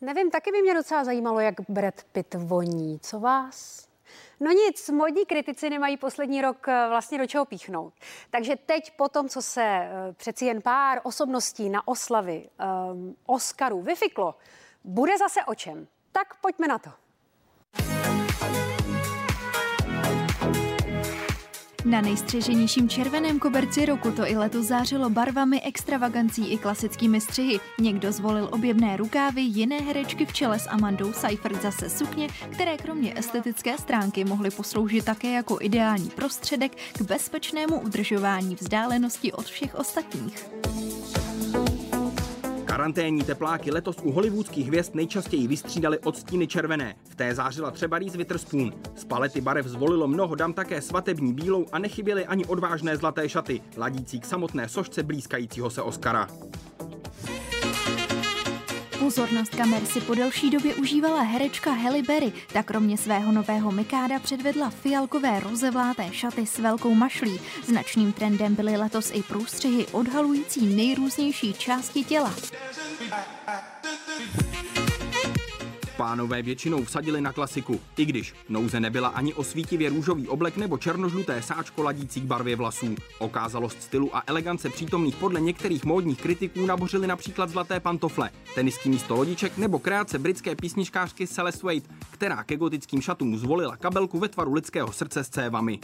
Nevím, taky by mě docela zajímalo, jak Brad Pitt voní. Co vás? No nic, modní kritici nemají poslední rok eh, vlastně do čeho píchnout. Takže teď po tom, co se eh, přeci jen pár osobností na oslavy um, Oscaru vyfiklo, bude zase o čem. Tak pojďme na to. Na nejstřeženějším červeném koberci roku to i letos zářilo barvami, extravagancí i klasickými střihy. Někdo zvolil objemné rukávy, jiné herečky v čele s Amandou Seifert zase sukně, které kromě estetické stránky mohly posloužit také jako ideální prostředek k bezpečnému udržování vzdálenosti od všech ostatních. Karanténní tepláky letos u hollywoodských hvězd nejčastěji vystřídali odstíny červené. V té zářila třeba Reese Witherspoon. Z palety barev zvolilo mnoho dam také svatební bílou a nechyběly ani odvážné zlaté šaty, ladící k samotné sošce blízkajícího se Oscara. Pozornost kamer si po delší době užívala herečka Halle Berry, tak kromě svého nového mikáda předvedla fialkové rozevláté šaty s velkou mašlí. Značným trendem byly letos i průstřihy odhalující nejrůznější části těla. Pánové většinou vsadili na klasiku, i když nouze nebyla ani o svítivě růžový oblek nebo černožluté sáčko ladící k barvě vlasů. Okázalost stylu a elegance přítomných podle některých módních kritiků nabořili například zlaté pantofle, tenisky místo lodiček nebo kreace britské písničkářky Celeste Wade, která ke gotickým šatům zvolila kabelku ve tvaru lidského srdce s cévami.